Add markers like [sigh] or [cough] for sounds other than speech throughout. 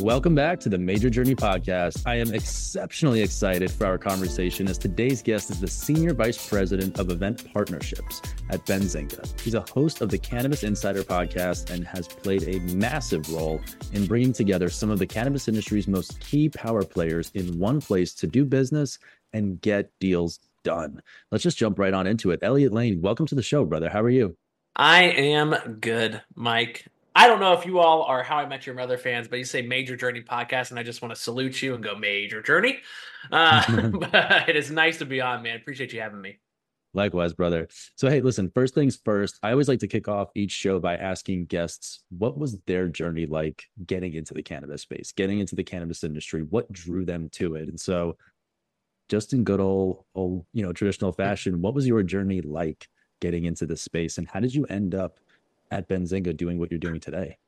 Welcome back to the Major Journey Podcast. I am exceptionally excited for our conversation as today's guest is the Senior Vice President of Event Partnerships at Benzinga. He's a host of the Cannabis Insider podcast and has played a massive role in bringing together some of the cannabis industry's most key power players in one place to do business and get deals done. Let's just jump right on into it. Elliot Lane, welcome to the show, brother. How are you? I am good, Mike. I don't know if you all are How I Met Your Mother fans, but you say Major Journey podcast, and I just want to salute you and go Major Journey. Uh, [laughs] [laughs] but it is nice to be on, man. Appreciate you having me. Likewise, brother. So, hey, listen, first things first, I always like to kick off each show by asking guests what was their journey like getting into the cannabis space, getting into the cannabis industry? What drew them to it? And so, just in good old, old, you know, traditional fashion, what was your journey like getting into this space? And how did you end up at Benzinga doing what you're doing today?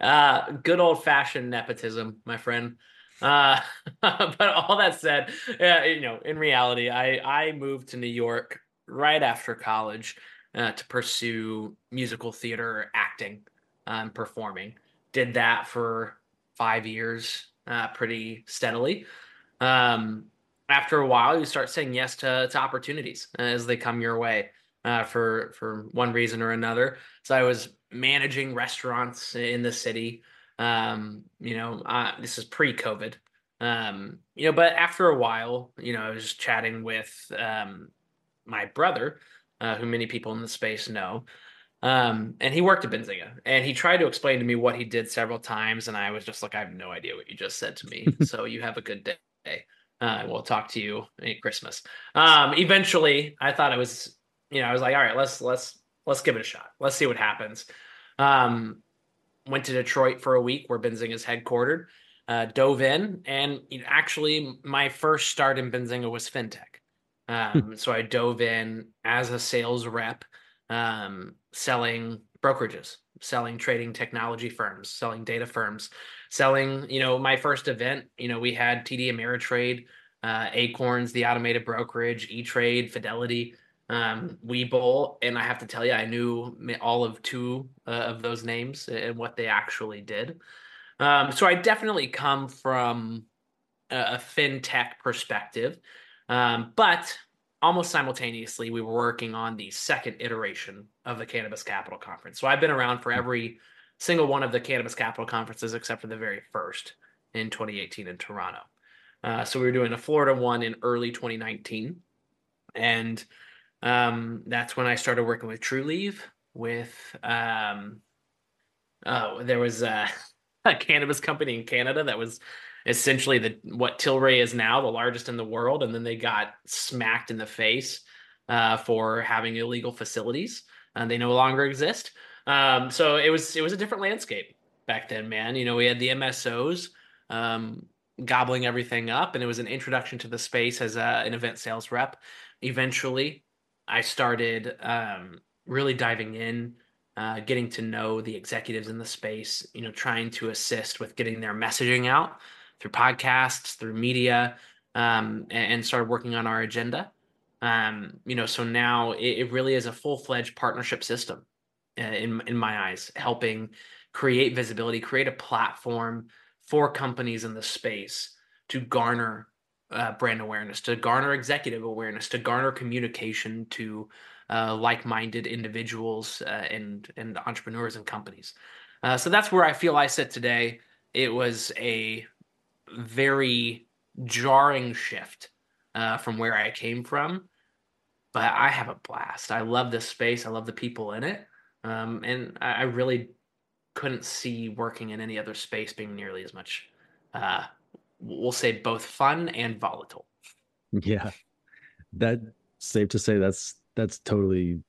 Uh, good old fashioned nepotism, my friend. Uh, [laughs] but all that said, yeah, you know, in reality, I I moved to New York right after college uh, to pursue musical theater, acting, and um, performing. Did that for five years, uh, pretty steadily. Um, after a while, you start saying yes to to opportunities as they come your way uh, for for one reason or another. So I was managing restaurants in the city. Um, you know, uh, this is pre-COVID. Um, you know, but after a while, you know, I was chatting with um, my brother, uh, who many people in the space know. Um, and he worked at Benzinga, and he tried to explain to me what he did several times, and I was just like, I have no idea what you just said to me. [laughs] so you have a good day. Uh, we'll talk to you at Christmas. Um, eventually, I thought I was you know, I was like, all right, let's let's let's give it a shot. Let's see what happens. Um, went to Detroit for a week where Benzinga is headquartered. Uh, dove in, and you know, actually, my first start in Benzinga was fintech. Um, so I dove in as a sales rep, um, selling brokerages, selling trading technology firms, selling data firms, selling. You know, my first event, you know, we had TD Ameritrade, uh, Acorns, the automated brokerage, E Trade, Fidelity um, Webull, and I have to tell you, I knew all of two uh, of those names and what they actually did. Um, so I definitely come from a, a fintech perspective, um, but almost simultaneously, we were working on the second iteration of the Cannabis Capital Conference. So I've been around for every single one of the Cannabis Capital conferences except for the very first in 2018 in Toronto. Uh, so we were doing a Florida one in early 2019, and um, that's when I started working with Trulieve. With um, oh, there was a, [laughs] a cannabis company in Canada that was essentially the what Tilray is now, the largest in the world, and then they got smacked in the face uh, for having illegal facilities, and they no longer exist. Um, so it was it was a different landscape back then, man. You know, we had the MSOs um, gobbling everything up, and it was an introduction to the space as a, an event sales rep. Eventually, I started um, really diving in, uh, getting to know the executives in the space, you know, trying to assist with getting their messaging out through podcasts, through media, um, and, and, started working on our agenda. Um, you know, so now it, it really is a full fledged partnership system uh, in in my eyes, helping create visibility, create a platform for companies in the space to garner uh, brand awareness, to garner executive awareness, to garner communication to uh, like-minded individuals uh, and and entrepreneurs and companies. Uh, so that's where I feel I sit today. It was a very jarring shift uh, from where I came from, but I have a blast. I love this space. I love the people in it, um, and I, I, really couldn't see working in any other space being nearly as much uh, we'll say both fun and volatile. Yeah, that safe to say that's that's totally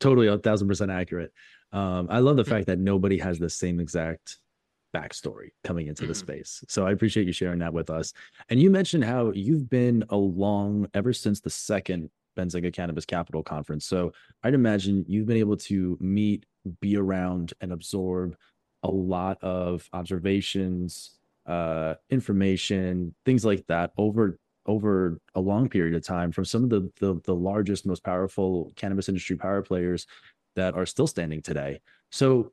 totally a thousand percent accurate. Um, I love the fact that nobody has the same exact backstory coming into the mm-hmm. space. So I appreciate you sharing that with us. And you mentioned how you've been along ever since the second Benzinga Cannabis Capital Conference. So I'd imagine you've been able to meet, be around, and absorb a lot of observations, uh, information, things like that over over a long period of time from some of the, the the largest, most powerful cannabis industry power players that are still standing today. So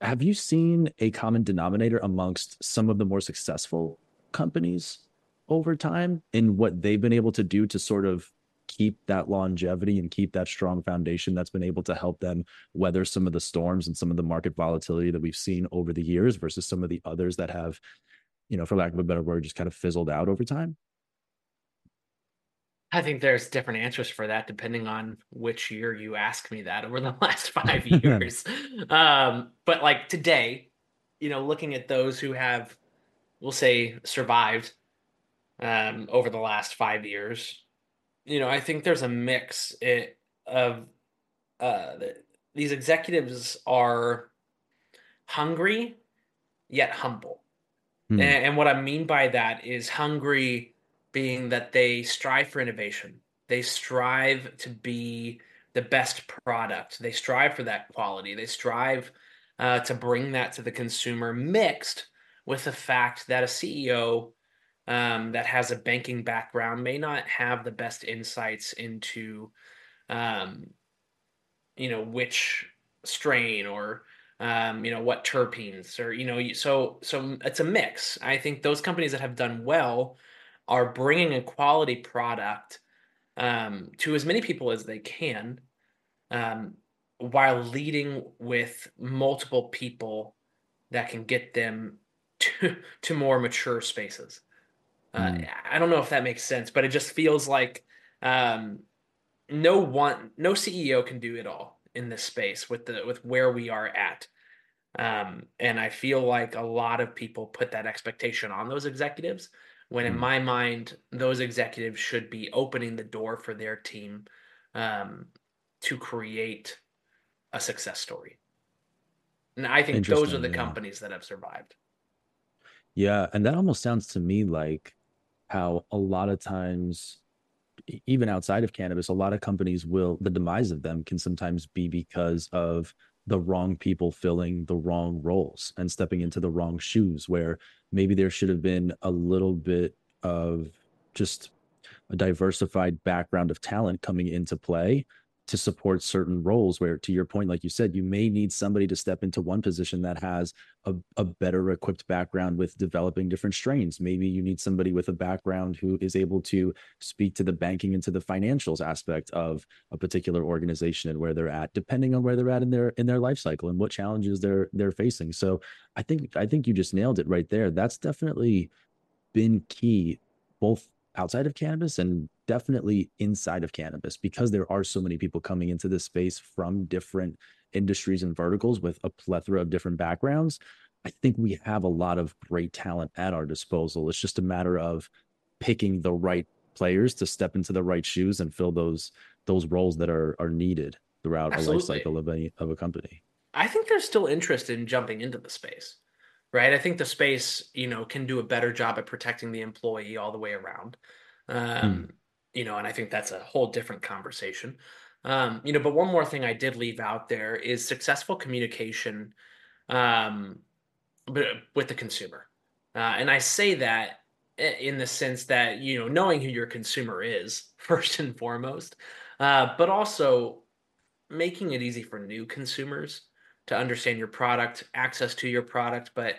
have you seen a common denominator amongst some of the more successful companies over time in what they've been able to do to sort of keep that longevity and keep that strong foundation that's been able to help them weather some of the storms and some of the market volatility that we've seen over the years versus some of the others that have, you know, for lack of a better word, just kind of fizzled out over time? I think there's different answers for that depending on which year you ask me that over the [laughs] last five [laughs] years. um, but like today, you know, looking at those who have, we'll say, survived um, over the last five years, you know, I think there's a mix it, of uh, these executives are hungry yet humble. Hmm. And, and what I mean by that is hungry being that they strive for innovation. They strive to be the best product. They strive for that quality. They strive uh, to bring that to the consumer, mixed with the fact that a CEO um, that has a banking background may not have the best insights into, um, you know, which strain or um, you know what terpenes or you know so so it's a mix. I think those companies that have done well are bringing a quality product um, to as many people as they can, um, while leading with multiple people that can get them [laughs] to to more mature spaces. Mm. I don't know if that makes sense, but it just feels like um, no one, no CEO can do it all in this space with the with where we are at. Um, and I feel like a lot of people put that expectation on those executives. When in my mind, those executives should be opening the door for their team um, to create a success story. And I think those are the yeah. companies that have survived. Yeah, and that almost sounds to me like how a lot of times even outside of cannabis a lot of companies will the demise of them can sometimes be because of the wrong people filling the wrong roles and stepping into the wrong shoes where maybe there should have been a little bit of just a diversified background of talent coming into play to support certain roles where to your point like you said you may need somebody to step into one position that has a, a better equipped background with developing different strains. Maybe you need somebody with a background who is able to speak to the banking and to the financials aspect of a particular organization and where they're at depending on where they're at in their in their life cycle and what challenges they're they're facing. So i think i think you just nailed it right there. That's definitely been key both outside of cannabis and definitely inside of cannabis because there are so many people coming into this space from different industries and verticals with a plethora of different backgrounds. I think we have a lot of great talent at our disposal. It's just a matter of picking the right players to step into the right shoes and fill those those roles that are are needed throughout Absolutely. a life cycle of a of a company. I think there's still interest in jumping into the space. Right? I think the space, you know, can do a better job at protecting the employee all the way around. Um, hmm you know, and I think that's a whole different conversation. Um, you know, but one more thing I did leave out there is successful communication um, but with the consumer. Uh, and I say that in the sense that, you know, knowing who your consumer is [laughs] first and foremost, uh, but also making it easy for new consumers to understand your product, access to your product. But,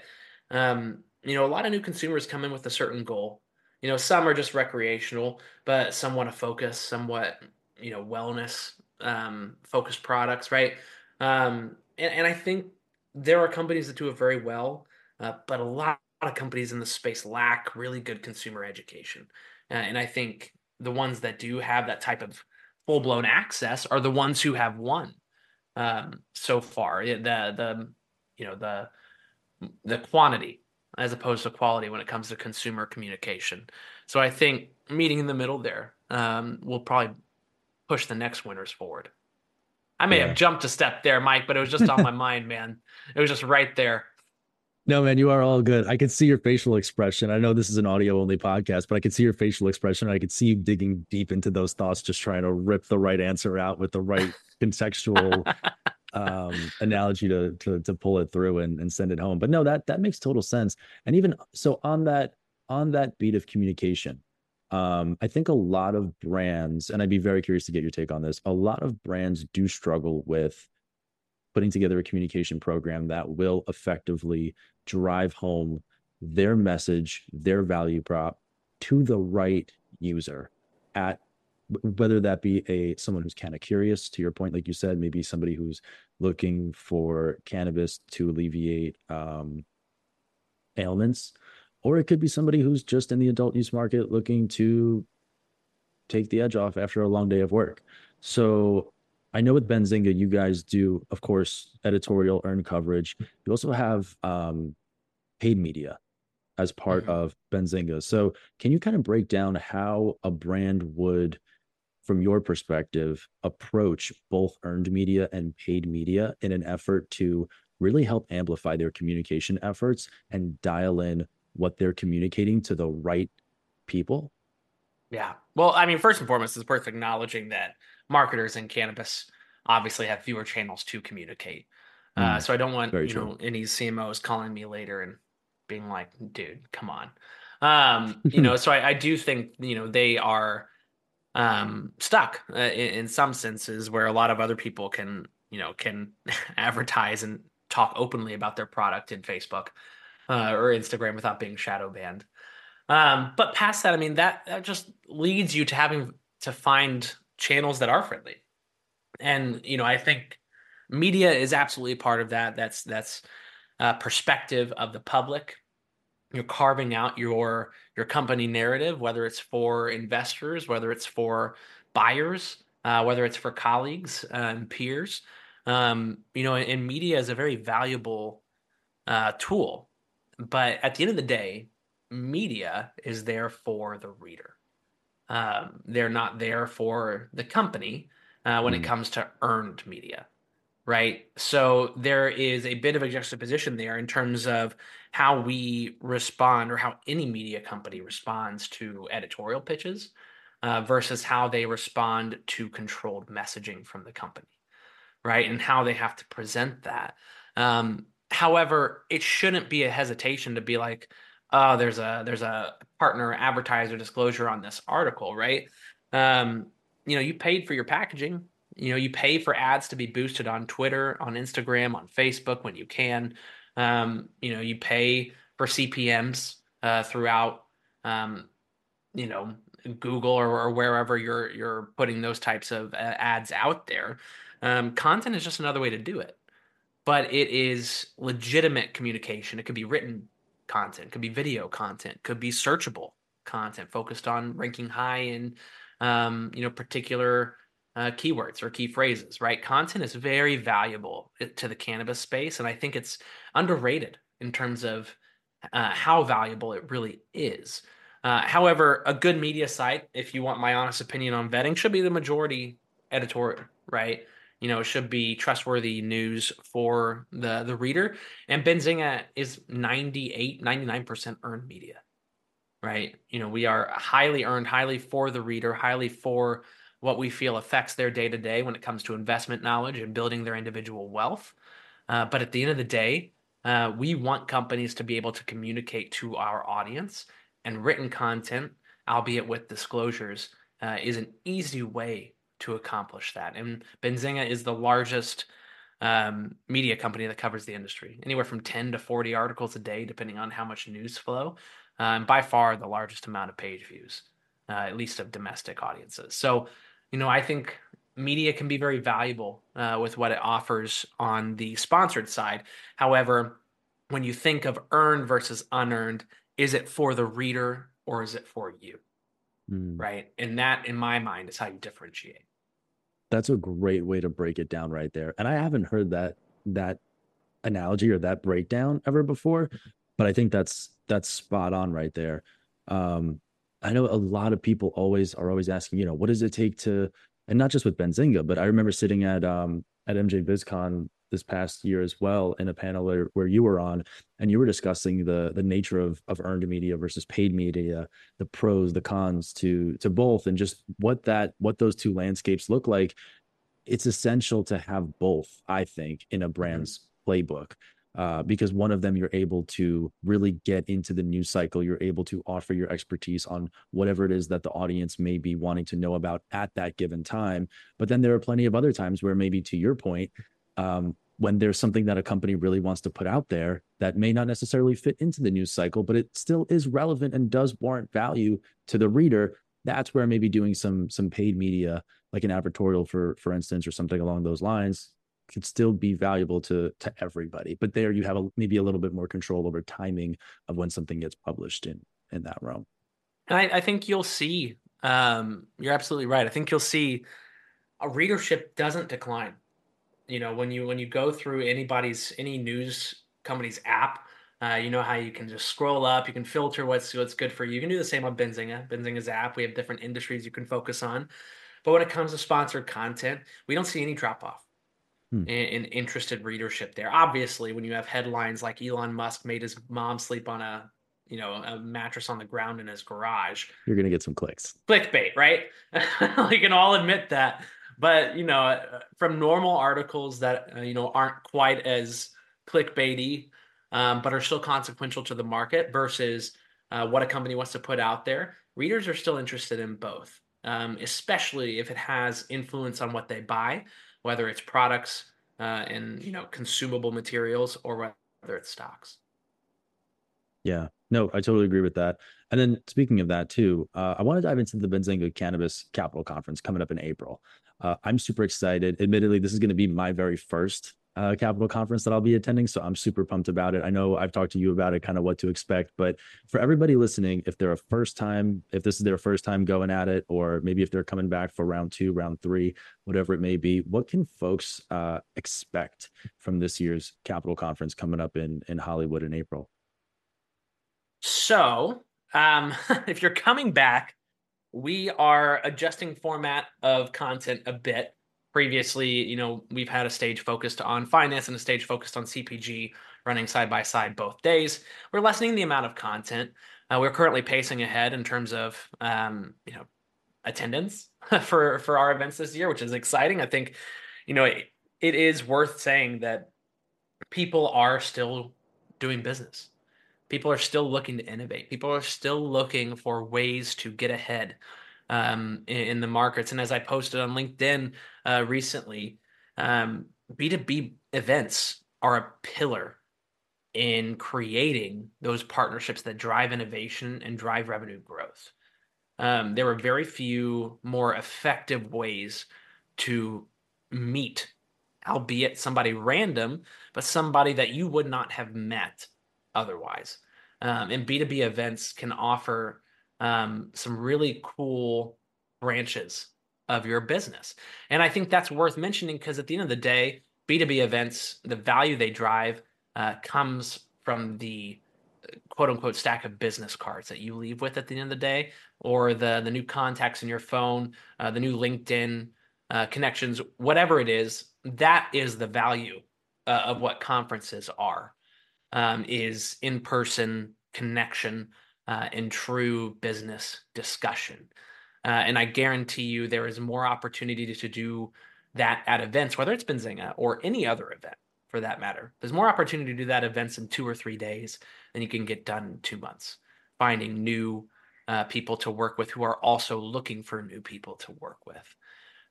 um, you know, a lot of new consumers come in with a certain goal you know, some are just recreational, but some want to focus, somewhat, you know, wellness um, focused products, right? Um, and, and I think there are companies that do it very well, uh, but a lot of companies in the space lack really good consumer education. Uh, and I think the ones that do have that type of full blown access are the ones who have won um, so far. The the you know the the quantity as opposed to quality when it comes to consumer communication. So I think meeting in the middle there um, will probably push the next winners forward. I may yeah. have jumped a step there, Mike, but it was just on my [laughs] mind, man. It was just right there. No, man, you are all good. I can see your facial expression. I know this is an audio only podcast, but I can see your facial expression. I could see you digging deep into those thoughts, just trying to rip the right answer out with the right contextual [laughs] um, analogy to, to to pull it through and, and send it home. But no, that that makes total sense. And even so, on that on that beat of communication, um, I think a lot of brands, and I'd be very curious to get your take on this. A lot of brands do struggle with putting together a communication program that will effectively drive home their message, their value prop to the right user at whether that be a someone who's kind of curious to your point like you said maybe somebody who's looking for cannabis to alleviate um, ailments or it could be somebody who's just in the adult use market looking to take the edge off after a long day of work. So i know with benzinga you guys do of course editorial earned coverage you also have um, paid media as part mm-hmm. of benzinga so can you kind of break down how a brand would from your perspective, approach both earned media and paid media in an effort to really help amplify their communication efforts and dial in what they're communicating to the right people? Yeah. Well, I mean, first and foremost, it's worth acknowledging that marketers in cannabis obviously have fewer channels to communicate. Uh, mm, uh, so I don't want you true. know any CMOs calling me later and being like, "Dude, come on." Um, you know, [laughs] so I, I do think you know they are um, stuck uh, in, in some senses where a lot of other people can you know can [laughs] advertise and talk openly about their product in Facebook uh, or Instagram without being shadow banned. Um, but past that, I mean that that just leads you to having to find channels that are friendly, and you know I think media is absolutely part of that. That's that's uh, perspective of the public. You're carving out your your company narrative whether it's for investors whether it's for buyers uh, whether it's for colleagues uh, and peers. Um, you know and, media is a very valuable uh, tool. But at the end of the day media is there for the reader um, they're not there for the company uh, when mm. it comes to earned media right? So there is a bit of a juxtaposition there in terms of how we respond or how any media company responds to editorial pitches uh, versus how they respond to controlled messaging from the company, right? And how they have to present that. Um, however, it shouldn't be a hesitation to be like, oh, there's a there's a partner advertiser disclosure on this article, right? Um, you know, you paid for your packaging you know, you pay for ads to be boosted on Twitter, on Instagram, on Facebook when you can. Um, you know, you pay for CPMS uh, throughout, um, you know, Google or, or, wherever you're you're putting those types of uh, ads out there. Um, content is just another way to do it, but it is legitimate communication. It could be written content, could be video content, could be searchable content focused on ranking high in, um, you know, particular uh, keywords or key phrases, right? Content is very valuable to the cannabis space, and I think it's underrated in terms of uh, how valuable it really is. Uh, however, a good media site, if you want my honest opinion on vetting, should be the majority editorial, right? You know, it should be trustworthy news for the the reader. And Benzinga is 98, 99% earned media, right? You know, we are highly earned, highly for the reader, highly for what we feel affects their day to day when it comes to investment knowledge and building their individual wealth. Uh, but at the end of the day, uh, we want companies to be able to communicate to our audience, and written content, albeit with disclosures, uh, is an easy way to accomplish that. And Benzinga is the largest um, media company that covers the industry, anywhere from 10 to 40 articles a day, depending on how much news flow. And by far the largest amount of page views, uh, at least of domestic audiences. So you know, I think media can be very valuable uh, with what it offers on the sponsored side. However, when you think of earned versus unearned, is it for the reader or is it for you? Mm. Right. And that, in my mind, is how you differentiate. That's a great way to break it down right there. And I haven't heard that that analogy or that breakdown ever before, but I think that's that's spot on right there. Um, I know a lot of people always are always asking, you know, what does it take to, and not just with Benzinga, but I remember sitting at um at MJ BizCon this past year as well in a panel where, where you were on and you were discussing the the nature of of earned media versus paid media the pros the cons to to both and just what that what those two landscapes look like it's essential to have both i think in a mm-hmm. brand's playbook uh, because one of them you're able to really get into the news cycle. You're able to offer your expertise on whatever it is that the audience may be wanting to know about at that given time. But then there are plenty of other times where maybe, to your point, um, when there's something that a company really wants to put out there that may not necessarily fit into the news cycle, but it still is relevant and does warrant value to the reader, that's where maybe doing some some paid media, like an advertorial for for instance, or something along those lines, could still be valuable to to everybody. But there you have a, maybe a little bit more control over timing of when something gets published in in that realm. I, I think you'll see. Um, you're absolutely right. I think you'll see a readership doesn't decline you know when you when you go through anybody's any news company's app uh, you know how you can just scroll up you can filter what's what's good for you. You can do the same on benzinga. Benzinga's app we have different industries you can focus on. But when it comes to sponsored content we don't see any drop off hmm. in, in interested readership there. Obviously when you have headlines like elon musk made his mom sleep on a you know a mattress on the ground in his garage. You're gonna get some clicks. Clickbait right? We can all admit that but you know, from normal articles that uh, you know aren't quite as clickbaity, um, but are still consequential to the market versus uh, what a company wants to put out there, readers are still interested in both, um, especially if it has influence on what they buy, whether it's products uh, and you know consumable materials or whether it's stocks. Yeah, no, I totally agree with that. And then speaking of that too, uh, I want to dive into the Benzinga Cannabis Capital Conference coming up in April. Uh, I'm super excited. Admittedly, this is going to be my very first uh, capital conference that I'll be attending. So I'm super pumped about it. I know I've talked to you about it, kind of what to expect. But for everybody listening, if they're a first time, if this is their first time going at it, or maybe if they're coming back for round two, round three, whatever it may be, what can folks uh, expect from this year's capital conference coming up in in Hollywood in April? So, um, [laughs] if you're coming back we are adjusting format of content a bit. Previously, you know, we've had a stage focused on finance and a stage focused on CPG running side by side both days. We're lessening the amount of content. Uh, we're currently pacing ahead in terms of, um, you know, attendance [laughs] for for our events this year, which is exciting. I think, you know, it, it is worth saying that people are still doing business people are still looking to innovate. People are still looking for ways to get ahead um, in, in, the markets. And as i posted on linkedin uh, recently um, b2b events are a pillar in creating those partnerships that drive innovation and drive revenue growth. Um, there are very few more effective ways to meet albeit somebody random but somebody that you would not have met otherwise. Um, and B2B events can offer um, some really cool branches of your business. And I think that's worth mentioning because at the end of the day, B2B events, the value they drive uh, comes from the quote unquote stack of business cards that you leave with at the end of the day, or the, the new contacts in your phone, uh, the new LinkedIn uh, connections, whatever it is, that is the value uh, of what conferences are um, is in person connection uh, and true business discussion. Uh, and I guarantee you there is more opportunity to do that at events, whether it's Benzinga or any other event for that matter. There's more opportunity to do that events in two or three days than you can get done in two months. Finding new uh, people to work with who are also looking for new people to work with.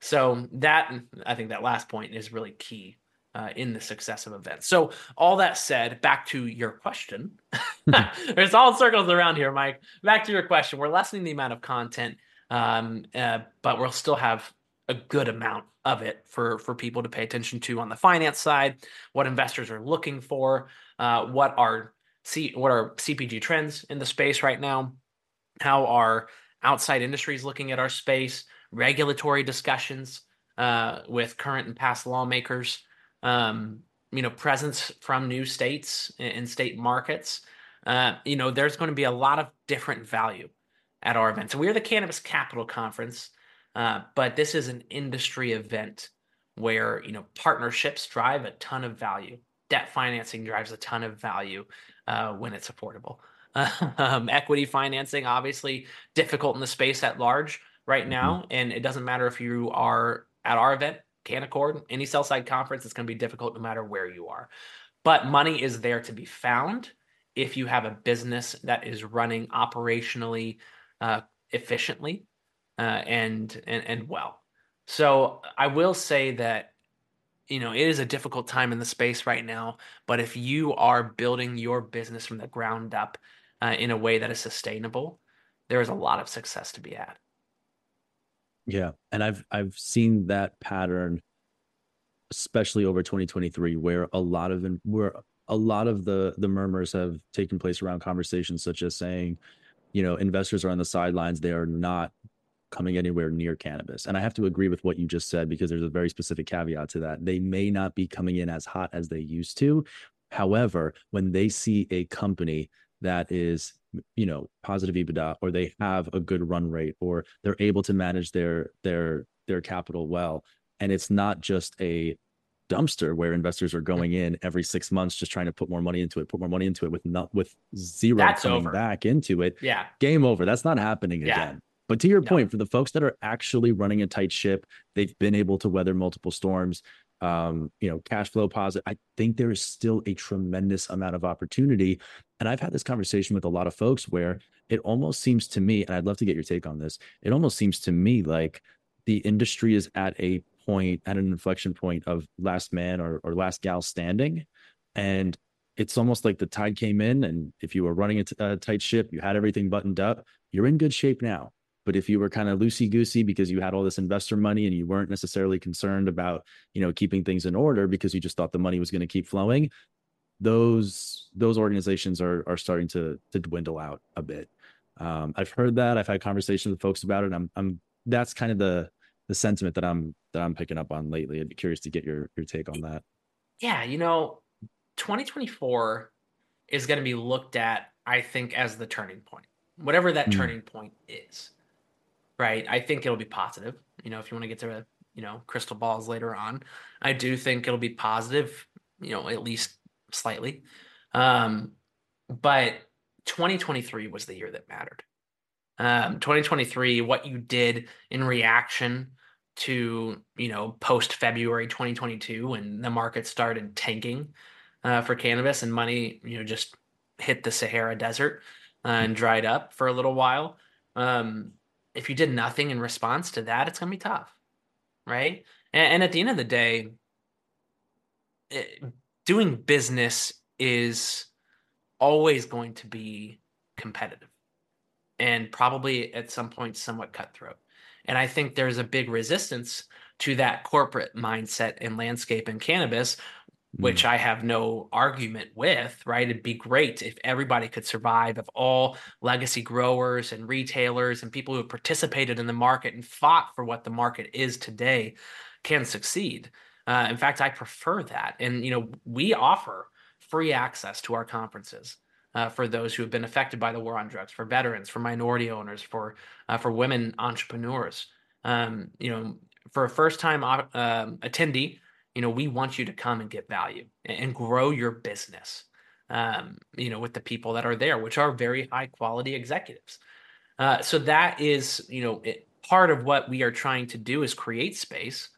So that I think that last point is really key uh, in the success of events. So, all that said, back to your question. [laughs] There's all circles around here, Mike. Back to your question. We're lessening the amount of content, um, uh, but we'll still have a good amount of it for for people to pay attention to on the finance side. What investors are looking for, uh, what are C, what are CPG trends in the space right now? How are outside industries looking at our space? Regulatory discussions uh, with current and past lawmakers um, you know, presence from new states and state markets, uh, you know, there's going to be a lot of different value at our event. So we're the Cannabis Capital Conference, uh, but this is an industry event where you know partnerships drive a ton of value. Debt financing drives a ton of value uh, when it's affordable. [laughs] um, equity financing, obviously, difficult in the space at large right mm-hmm. now, and it doesn't matter if you are at our event Canaccord, any sell side conference, it's going to be difficult no matter where you are. But money is there to be found if you have a business that is running operationally uh, efficiently uh, and, and and well. So I will say that you know, it is a difficult time in the space right now. But if you are building your business from the ground up uh, in a way that is sustainable, there is a lot of success to be had. Yeah, and I've I've seen that pattern, especially over 2023, where a lot of where a lot of the the murmurs have taken place around conversations such as saying, you know, investors are on the sidelines; they are not coming anywhere near cannabis. And I have to agree with what you just said because there's a very specific caveat to that. They may not be coming in as hot as they used to. However, when they see a company that is you know positive EBITDA or they have a good run rate or they're able to manage their their their capital well and it's not just a dumpster where investors are going in every six months just trying to put more money into it put more money into it with not with zero That's coming over. back into it Yeah. game over that's not happening Yeah. again but to your No. point for the folks that are actually running a tight ship they've been able to weather multiple storms um you know cash flow positive i think there is still a tremendous amount of opportunity. And i've had this conversation with a lot of folks where it almost seems to me and i'd love to get your take on this it almost seems to me like the industry is at a point at an inflection point of last man or, or last gal standing. And it's almost like the tide came in and if you were running a, t- a tight ship you had everything buttoned up you're in good shape now but if you were kind of loosey goosey because you had all this investor money and you weren't necessarily concerned about you know keeping things in order because you just thought the money was going to keep flowing those those organizations are are starting to to dwindle out a bit. Um, i've heard that. I've had conversations with folks about it. I'm i'm that's kind of the the sentiment that i'm that i'm picking up on lately. I'd be curious to get your your take on that. Yeah, you know, 2024 is going to be looked at, I think, as the turning point, whatever that Mm. turning point is. Right. I think it'll be positive. You know, if you want to get to, you know, crystal balls later on, I do think it'll be positive, you know, at least slightly. Um, but 2023 was the year that mattered. Um, 2023, what you did in reaction to you know post February 2022 when the market started tanking uh, for cannabis and money you know just hit the Sahara Desert uh, and dried up for a little while. Um, if you did nothing in response to that, it's gonna be tough, right? And, and at the end of the day, it, doing business is always going to be competitive and probably at some point somewhat cutthroat. And I think there's a big resistance to that corporate mindset and landscape in cannabis, which I have no argument with, right? It'd be great if everybody could survive, if all legacy growers and retailers and people who have participated in the market and fought for what the market is today can succeed. Uh, in fact, I prefer that. And, you know, we offer free access to our conferences. Uh, for those who have been affected by the war on drugs, for veterans, for minority owners, for uh, for women entrepreneurs. Um, you know, for a first time uh, um, attendee, you know, we want you to come and get value and, grow your business. Um, you know, with the people that are there, which are very high quality executives. Uh, so that is, you know, it, part of what we are trying to do is create space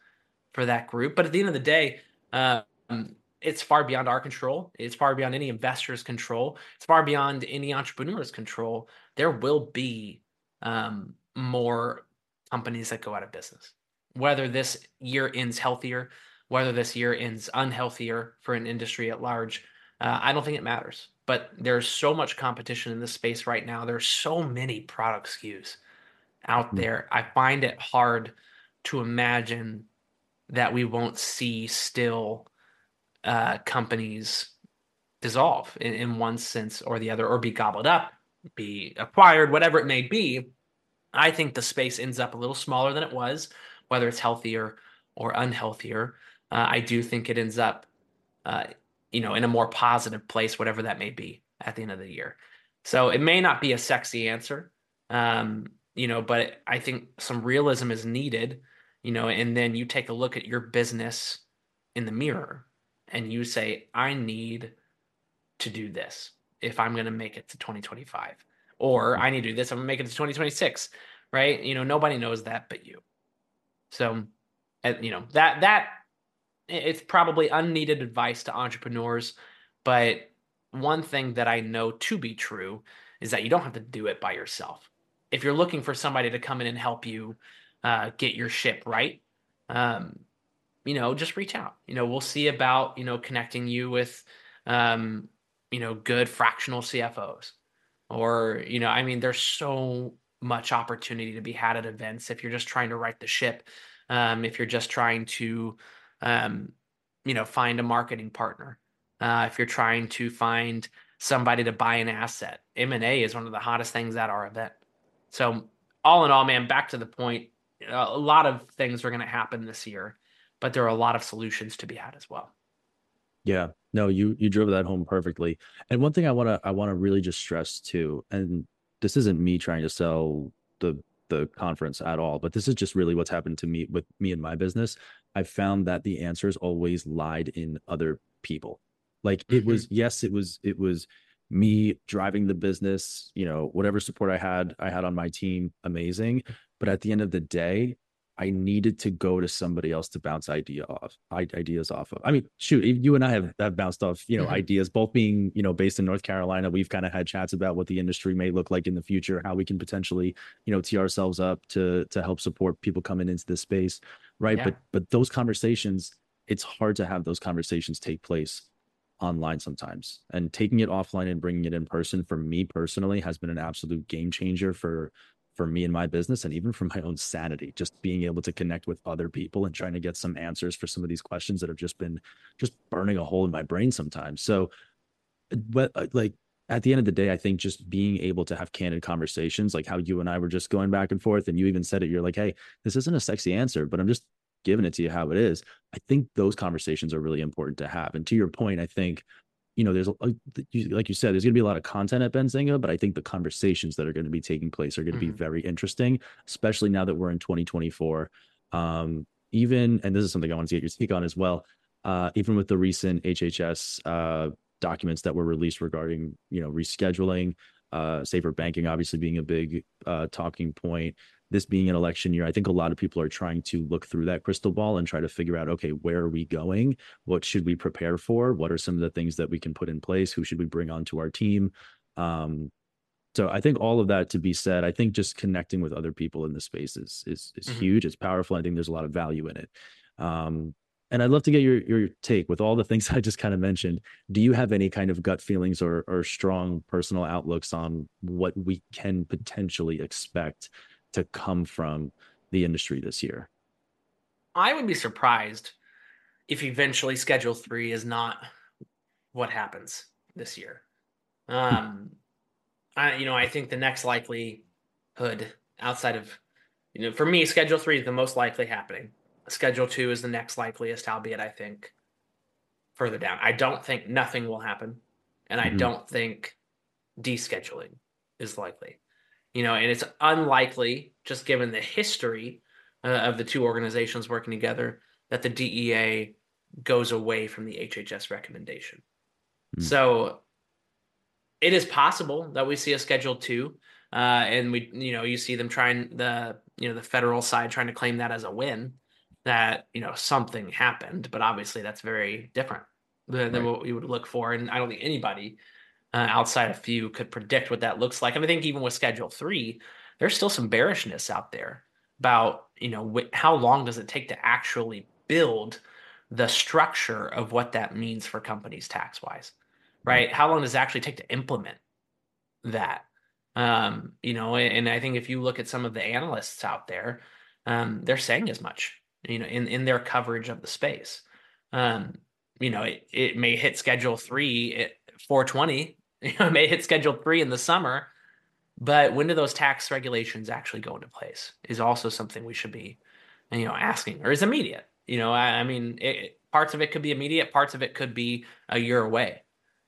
for that group. But at the end of the day, um, it's far beyond our control. It's far beyond any investor's control. It's far beyond any entrepreneur's control. There will be um, more companies that go out of business. Whether this year ends healthier, whether this year ends unhealthier for an industry at large, uh, I don't think it matters. But there's so much competition in this space right now. There's so many product SKUs out Mm. there. I find it hard to imagine that we won't see still uh, companies dissolve in, in one sense or the other, or be gobbled up, be acquired, whatever it may be. I think the space ends up a little smaller than it was, whether it's healthier or unhealthier. Uh, I do think it ends up, uh, you know, in a more positive place, whatever that may be at the end of the year. So it may not be a sexy answer, um, you know, but I think some realism is needed, you know, and then you take a look at your business in the mirror and you say, I need to do this if I'm going to make it to 2025, or I need to do this, I'm going to make it to 2026, right? You know, nobody knows that but you. So, you know, that, that, it's probably unneeded advice to entrepreneurs, but one thing that I know to be true is that you don't have to do it by yourself. If you're looking for somebody to come in and help you uh, get your ship right, um, you know, just reach out. You know, we'll see about, you know, connecting you with, um, you know, good fractional CFOs. Or, you know, I mean, there's so much opportunity to be had at events if you're just trying to right the ship. Um, if you're just trying to, um, you know, find a marketing partner. Uh, if you're trying to find somebody to buy an asset, M&A is one of the hottest things at our event. So all in all, man, back to the point, a lot of things are going to happen this year but there are a lot of solutions to be had as well. Yeah, no, you you drove that home perfectly. And one thing I want to I want to really just stress too, and this isn't me trying to sell the the conference at all, but this is just really what's happened to me with me and my business. I found that the answers always lied in other people. Like it mm-hmm. was, yes, it was, it was me driving the business, you know, whatever support I had, I had on my team, amazing. But at the end of the day, I needed to go to somebody else to bounce idea off ideas off of. I mean, shoot, you and I have, have bounced off, you know, mm-hmm. ideas, both being, you know, based in North Carolina. We've kind of had chats about what the industry may look like in the future, how we can potentially, you know, tee ourselves up to to help support people coming into this space. Right. Yeah. But but those conversations, it's hard to have those conversations take place online sometimes. And taking it offline and bringing it in person for me personally has been an absolute game changer for for me and my business and even for my own sanity just being able to connect with other people and trying to get some answers for some of these questions that have just been just burning a hole in my brain sometimes so but uh, like at the end of the day i think just being able to have candid conversations like how you and i were just going back and forth and you even said it you're like hey this isn't a sexy answer but i'm just giving it to you how it is i think those conversations are really important to have and to your point i think you know, there's a, like you said, there's going to be a lot of content at Benzinga, but I think the conversations that are going to be taking place are going to mm-hmm. be very interesting, especially now that we're in 2024. Um, even, and this is something I want to get your take on as well. Uh, even with the recent HHS uh, documents that were released regarding, you know, rescheduling, uh, safer banking, obviously being a big uh, talking point this being an election year, I think a lot of people are trying to look through that crystal ball and try to figure out, okay, where are we going? What should we prepare for? What are some of the things that we can put in place? Who should we bring onto our team? Um, so I think all of that to be said, I think just connecting with other people in the space is is, is mm-hmm. huge. It's powerful. I think there's a lot of value in it. Um, and I'd love to get your your take with all the things [laughs] I just kind of mentioned. Do you have any kind of gut feelings or or strong personal outlooks on what we can potentially expect to come from the industry this year. I would be surprised if eventually Schedule Three is not what happens this year. Um, I you know I think the next likelihood outside of you know for me Schedule Three is the most likely happening. Schedule Two is the next likeliest, albeit I think further down. I don't think nothing will happen, and I mm-hmm. don't think descheduling is likely you know, and it's unlikely, just given the history uh, of the two organizations working together, that the DEA goes away from the HHS recommendation. Mm. So it is possible that we see a Schedule Two, uh, and we, you know, you see them trying the, you know, the federal side trying to claim that as a win, that you know something happened, but obviously that's very different than, than what we would look for, and I don't think anybody uh, outside a few could predict what that looks like. And I think even with Schedule Three, there's still some bearishness out there about you know wh- how long does it take to actually build the structure of what that means for companies tax wise, right? Mm-hmm. How long does it actually take to implement that? Um, you know, and I think if you look at some of the analysts out there, um, they're saying as much, you know, in in their coverage of the space. Um, you know, it, it may hit Schedule Three at 420 [laughs] you know, it may hit Schedule Three in the summer, but when do those tax regulations actually go into place? Is also something we should be, you know, asking. Or is immediate? You know, I, I mean, it, parts of it could be immediate, parts of it could be a year away,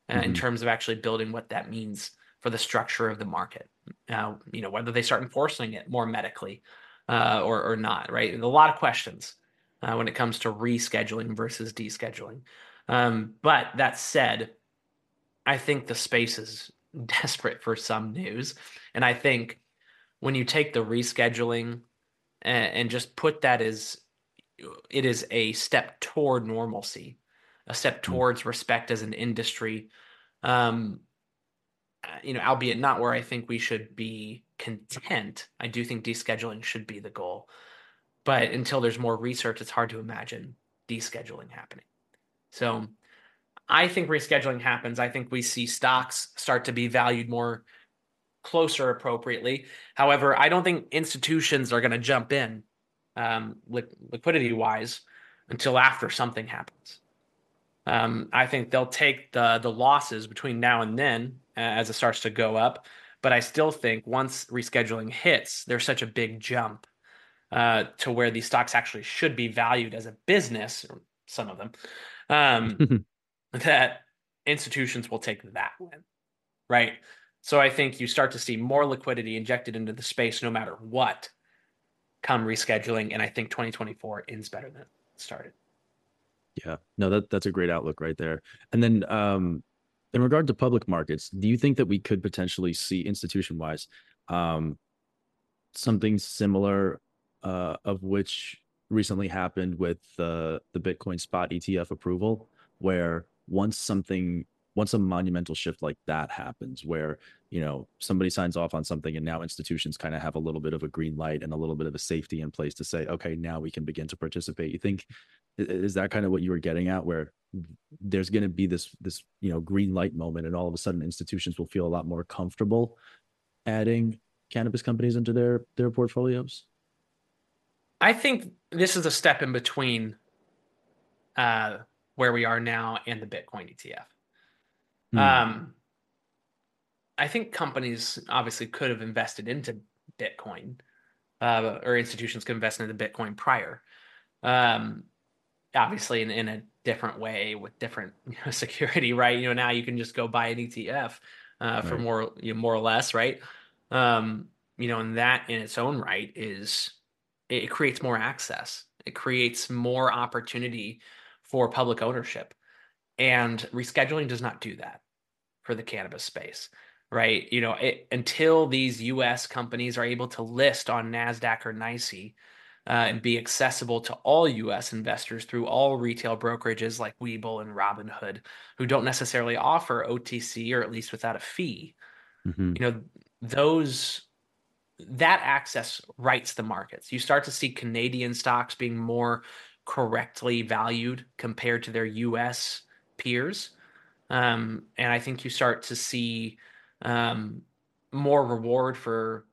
uh, mm-hmm. in terms of actually building what that means for the structure of the market. Uh, you know, whether they start enforcing it more medically uh, or or not. Right, a lot of questions uh, when it comes to rescheduling versus descheduling. Um, but that said I think the space is [laughs] desperate for some news. And I think when you take the rescheduling and, and just put that as it is a step toward normalcy, a step hmm. towards respect as an industry. Um, uh, you know, albeit not where I think we should be content. I do think descheduling should be the goal. But until there's more research, it's hard to imagine descheduling happening. So I think rescheduling happens. I think we see stocks start to be valued more closer appropriately. However, I don't think institutions are going to jump in um, li- liquidity wise until after something happens. Um, I think they'll take the the losses between now and then uh, as it starts to go up. But I still think once rescheduling hits, there's such a big jump uh, to where these stocks actually should be valued as a business, or some of them, um, [laughs] that institutions will take that win, right? So I think you start to see more liquidity injected into the space no matter what come rescheduling. And I think 2024 ends better than it started. Yeah, no, that that's a great outlook right there. And then um in regard to public markets, do you think that we could potentially see institution wise um something similar uh of which recently happened with the the Bitcoin spot ETF approval where once something once a monumental shift like that happens where you know somebody signs off on something and now institutions kind of have a little bit of a green light and a little bit of a safety in place to say okay now we can begin to participate you think is that kind of what you were getting at where there's going to be this this you know green light moment and all of a sudden institutions will feel a lot more comfortable adding cannabis companies into their their portfolios? I think this is a step in between uh where we are now and the bitcoin etf hmm. um i think companies obviously could have invested into bitcoin uh, or institutions could invest into bitcoin prior. Um obviously in, in a different way with different [laughs] you know, security, right? You know, now you can just go buy an ETF uh, for right. more, you know, more or less, right? Um, you know, and that in its own right is it creates more access. It creates more opportunity for public ownership. And rescheduling does not do that for the cannabis space, right? You know, it, until these US companies are able to list on NASDAQ or NYSE, uh, and be accessible to all U.S. investors through all retail brokerages like Webull and Robinhood, who don't necessarily offer OTC or at least without a fee. Mm-hmm. You know, those that access rights the markets. You start to see Canadian stocks being more correctly valued compared to their U.S. peers, um, and I think you start to see um, more reward for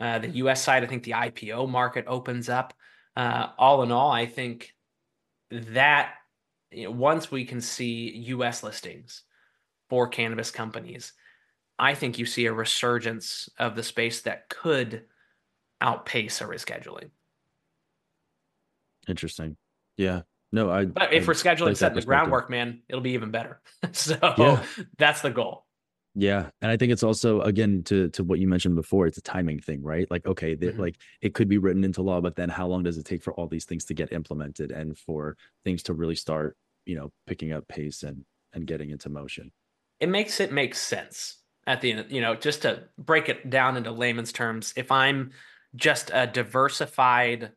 uh, the US side, I think the IPO market opens up. Uh, all in all, I think that you know, once we can see US listings for cannabis companies, I think you see a resurgence of the space that could outpace a rescheduling. Interesting. Yeah. No, I. But if I, rescheduling set the groundwork, man, it'll be even better. [laughs] so yeah. that's the goal. Yeah, and I think it's also again to to what you mentioned before, it's a timing thing, right? Like okay, mm-hmm. like it could be written into law, but then how long does it take for all these things to get implemented and for things to really start, you know, picking up pace and and getting into motion? It makes it make sense at the end, you know, just to break it down into layman's terms, if I'm just a diversified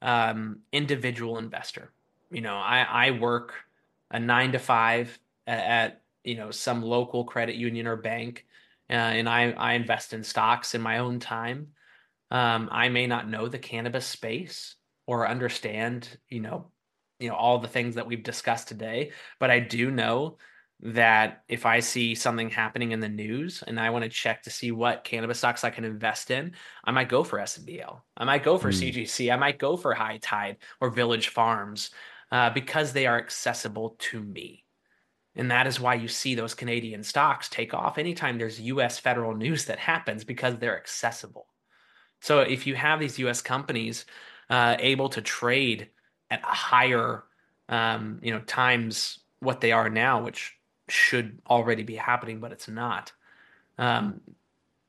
um, individual investor, you know, I I work a 9 to 5 at, at you know some local credit union or bank uh, and I, I invest in stocks in my own time. Um, i may not know the cannabis space or understand you know you know all the things that we've discussed today but i do know that if i see something happening in the news and i want to check to see what cannabis stocks i can invest in i might go for sbl i might go for mm. cgc i might go for high tide or village farms uh, because they are accessible to me and that is why you see those Canadian stocks take off anytime there's US federal news that happens because they're accessible. So if you have these US companies uh, able to trade at a higher, um, you know, times what they are now, which should already be happening, but it's not, um,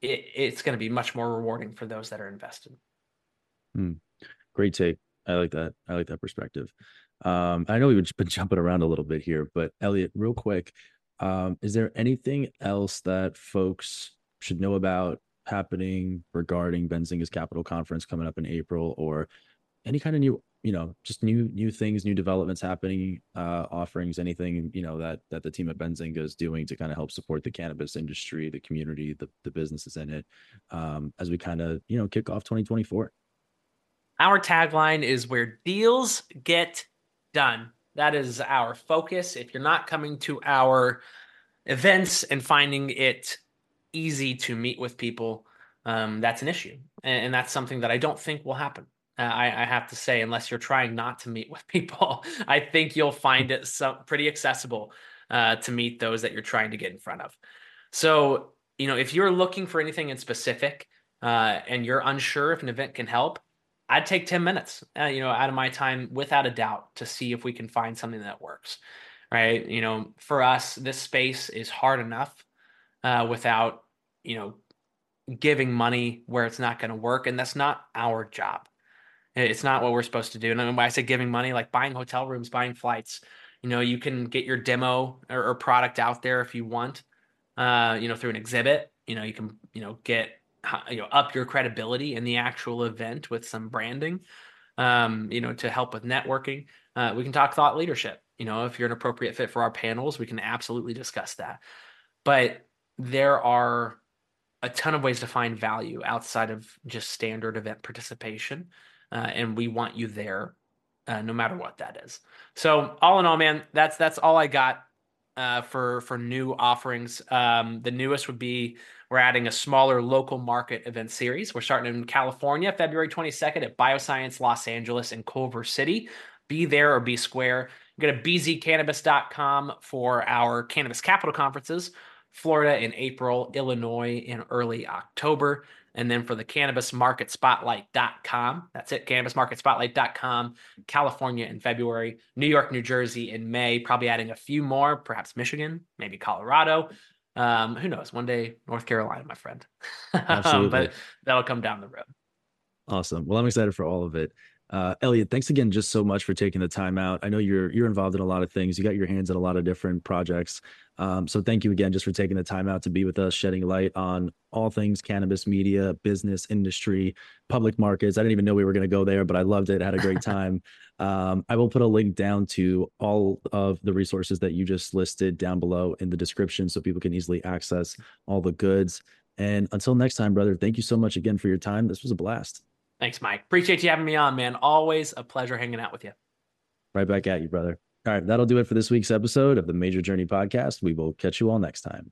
it, it's going to be much more rewarding for those that are invested. Hmm. Great take. I like that. I like that perspective. Um, I know we've been jumping around a little bit here, but Elliot, real quick, um, is there anything else that folks should know about happening regarding Benzinga's Capital Conference coming up in April, or any kind of new, you know, just new new things, new developments happening, uh, offerings, anything you know that that the team at Benzinga is doing to kind of help support the cannabis industry, the community, the the businesses in it, um, as we kind of you know kick off 2024. Our tagline is where deals get done. That is our focus. If you're not coming to our events and finding it easy to meet with people, um, that's an issue. And, and, that's something that I don't think will happen. Uh, I, I, have to say, unless you're trying not to meet with [laughs] people, I think you'll find it so, pretty accessible uh, to meet those that you're trying to get in front of. So, you know, if you're looking for anything in specific uh, and you're unsure if an event can help, I'd take 10 minutes, uh, you know, out of my time without a doubt to see if we can find something that works. Right. You know, for us, this space is hard enough uh, without, you know, giving money where it's not going to work. And that's not our job. It's not what we're supposed to do. And when I say giving money, like buying hotel rooms, buying flights, you know, you can get your demo or, or product out there if you want, uh, you know, through an exhibit. You know, you can, you know, get, you know, up your credibility in the actual event with some branding, um, you know, to help with networking. Uh, we can talk thought leadership. You know, if you're an appropriate fit for our panels, we can absolutely discuss that. But there are a ton of ways to find value outside of just standard event participation. Uh, and we want you there uh, no matter what that is. So all in all, man, that's that's all I got uh, for for new offerings. Um, the newest would be we're adding a smaller local market event series. We're starting in California, February 22nd at Bioscience Los Angeles in Culver City. Be there or be square. Go to bzcannabis.com for our cannabis capital conferences. Florida in April, Illinois in early October. And then for the cannabismarketspotlight.com, that's it, cannabismarketspotlight.com, California in February, New York, New Jersey in May, probably adding a few more, perhaps Michigan, maybe Colorado. Um, who knows? One day, North Carolina, my friend. [laughs] Absolutely. but that'll come down the road. Awesome. Well, I'm excited for all of it. Uh, Elliot, thanks again just so much for taking the time out. I know you're you're involved in a lot of things. You got your hands in a lot of different projects. Um, so thank you again just for taking the time out to be with us, shedding light on all things cannabis media, business, industry, public markets. I didn't even know we were going to go there, but I loved it. Had a great [laughs] time. um, I will put a link down to all of the resources that you just listed down below in the description so people can easily access all the goods. And until next time, brother, thank you so much again for your time. This was a blast. Thanks, Mike. Appreciate you having me on, man. Always a pleasure hanging out with you. Right back at you, brother. All right, that'll do it for this week's episode of the Major Journey Podcast. We will catch you all next time.